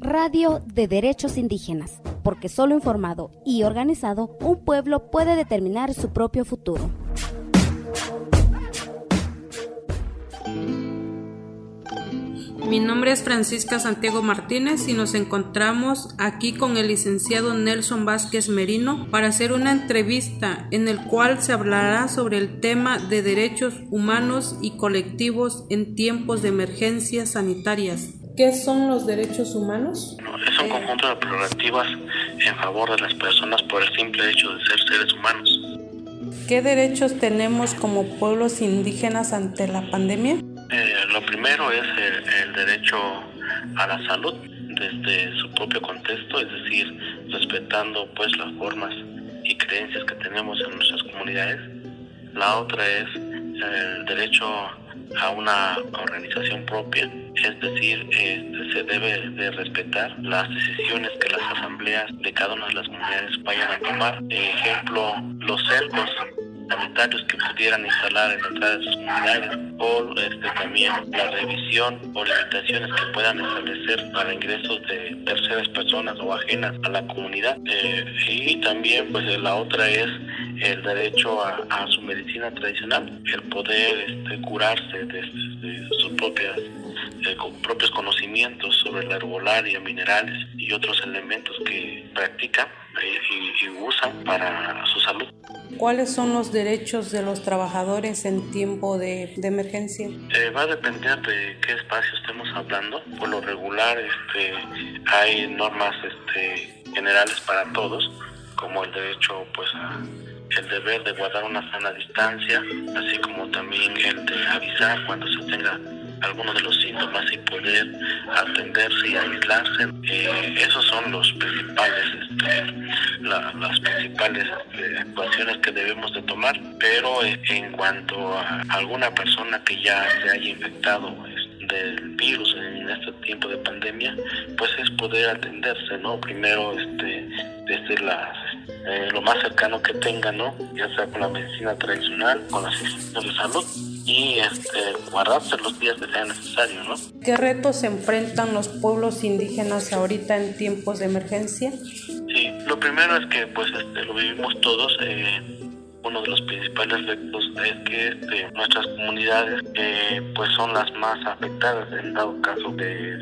Radio de Derechos Indígenas, porque solo informado y organizado, un pueblo puede determinar su propio futuro. Mi nombre es Francisca Santiago Martínez y nos encontramos aquí con el licenciado Nelson Vázquez Merino para hacer una entrevista en el cual se hablará sobre el tema de derechos humanos y colectivos en tiempos de emergencias sanitarias. ¿Qué son los derechos humanos? Es un conjunto de prerrogativas en favor de las personas por el simple hecho de ser seres humanos. ¿Qué derechos tenemos como pueblos indígenas ante la pandemia? Eh, lo primero es el, derecho a la salud desde su propio contexto, es decir, respetando pues las formas y creencias que tenemos en nuestras comunidades. La otra es el derecho a una organización propia, es decir, este, se debe de respetar las decisiones que las asambleas de cada una de las comunidades vayan a tomar. Ejemplo, los cercos sanitarios que pudieran instalar en la entrada de sus comunidades o este, también la revisión o limitaciones que puedan establecer para ingresos de terceras personas o ajenas a la comunidad eh, y también pues la otra es el derecho a, su medicina tradicional el poder este, curarse de, sus propias eh, propios conocimientos sobre la herbolaria, minerales y otros elementos que practican eh, y, y usan para su salud. ¿Cuáles son los derechos de los trabajadores en tiempo de, emergencia? Eh, va a depender de qué espacio estemos hablando. Por lo regular este, hay normas este, generales para todos, como el derecho pues a el deber de guardar una sana distancia, así como también el de avisar cuando se tenga algunos de los síntomas y poder atenderse y aislarse. Eh, esos son los principales, este, las principales este, actuaciones que debemos de tomar, pero eh, en cuanto a alguna persona que ya se haya infectado este, del virus en este tiempo de pandemia, pues es poder atenderse, ¿no? Primero, este, desde las, eh, lo más cercano que tenga, ¿no? Ya sea con la medicina tradicional, con las instituciones de salud y este, guardarse los días que sea necesario, ¿no? ¿Qué retos se enfrentan los pueblos indígenas ahorita en tiempos de emergencia? Sí, lo primero es que pues este, lo vivimos todos. Eh, uno de los principales retos es que este, nuestras comunidades eh, pues son las más afectadas en dado caso de,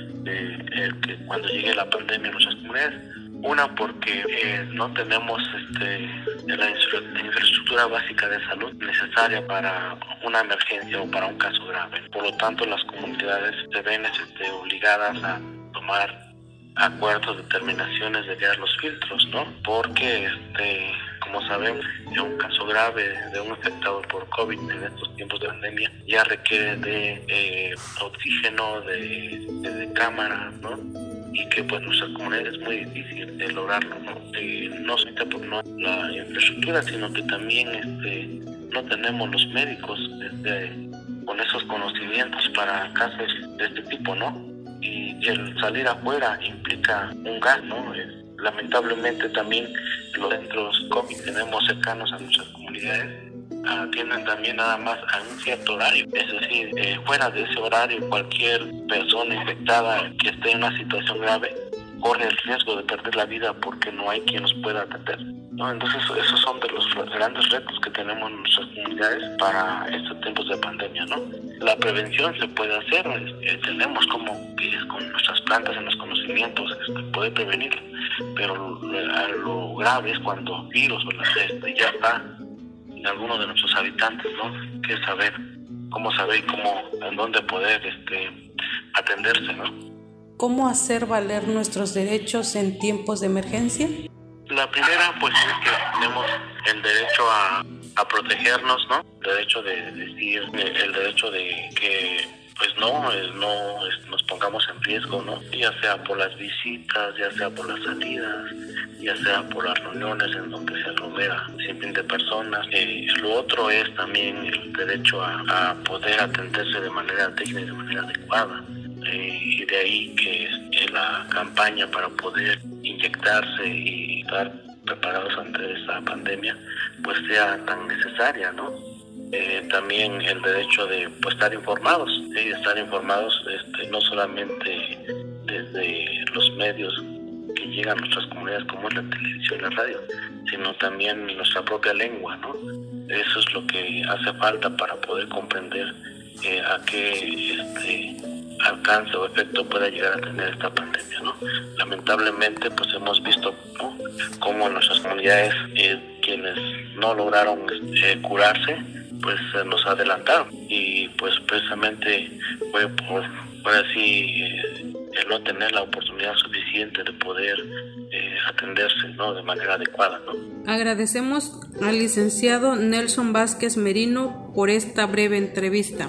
que cuando llegue la pandemia nuestras comunidades una porque eh, no tenemos este, la infraestructura básica de salud necesaria para una emergencia o para un caso grave. Por lo tanto, las comunidades se ven este, obligadas a tomar acuerdos, determinaciones de guiar los filtros, ¿no? Porque, este, como sabemos, en un caso grave de un infectado por COVID en estos tiempos de pandemia ya requiere de eh, oxígeno, de, de, de cámara, ¿no? y que pues nuestra comunidad es muy difícil de lograrlo, no, no solamente por no la infraestructura, sino que también este, no tenemos los médicos este, con esos conocimientos para casos de este tipo, ¿no? Y, el salir afuera implica un gas, ¿no? lamentablemente también los centros COVID tenemos cercanos a nuestras comunidades atienden también nada más a un cierto horario. Es decir, eh, fuera de ese horario, cualquier persona infectada que esté en una situación grave corre el riesgo de perder la vida porque no hay quien nos pueda atender. ¿no? Entonces, esos son de los grandes retos que tenemos en nuestras comunidades para estos tiempos de pandemia. ¿no? La prevención se puede hacer, eh, tenemos como con nuestras plantas en los conocimientos este, prevenir, pero lo, lo, grave es cuando virus o la peste ya está algunos de nuestros habitantes, ¿no? Que saber cómo saber cómo, en dónde poder este, atenderse, ¿no? ¿Cómo hacer valer nuestros derechos en tiempos de emergencia? La primera, pues, es que tenemos el derecho a, protegernos, ¿no? El derecho de decir, el derecho de que pues no, no nos pongamos en riesgo, ¿no? Ya sea por las visitas, ya sea por las salidas, ya sea por las reuniones en donde se aglomera siempre de personas. Eh, lo otro es también el derecho a, poder atenderse de manera técnica y de manera adecuada. Eh, y de ahí que la campaña para poder inyectarse y estar preparados ante esta pandemia pues sea tan necesaria, ¿no? eh, también el derecho de pues, estar informados, ¿sí? estar informados este, no solamente desde los medios que llegan a nuestras comunidades como es la televisión y la radio, sino también nuestra propia lengua, ¿no? Eso es lo que hace falta para poder comprender eh, a qué este, alcance o efecto pueda llegar a tener esta pandemia, ¿no? Lamentablemente, pues hemos visto ¿no? cómo nuestras comunidades, eh, quienes no lograron eh, curarse, pues nos adelantaron y pues precisamente fue por, por así el no tener la oportunidad suficiente de poder eh, atenderse ¿no? de manera adecuada. ¿no? Agradecemos al licenciado Nelson Vázquez Merino por esta breve entrevista.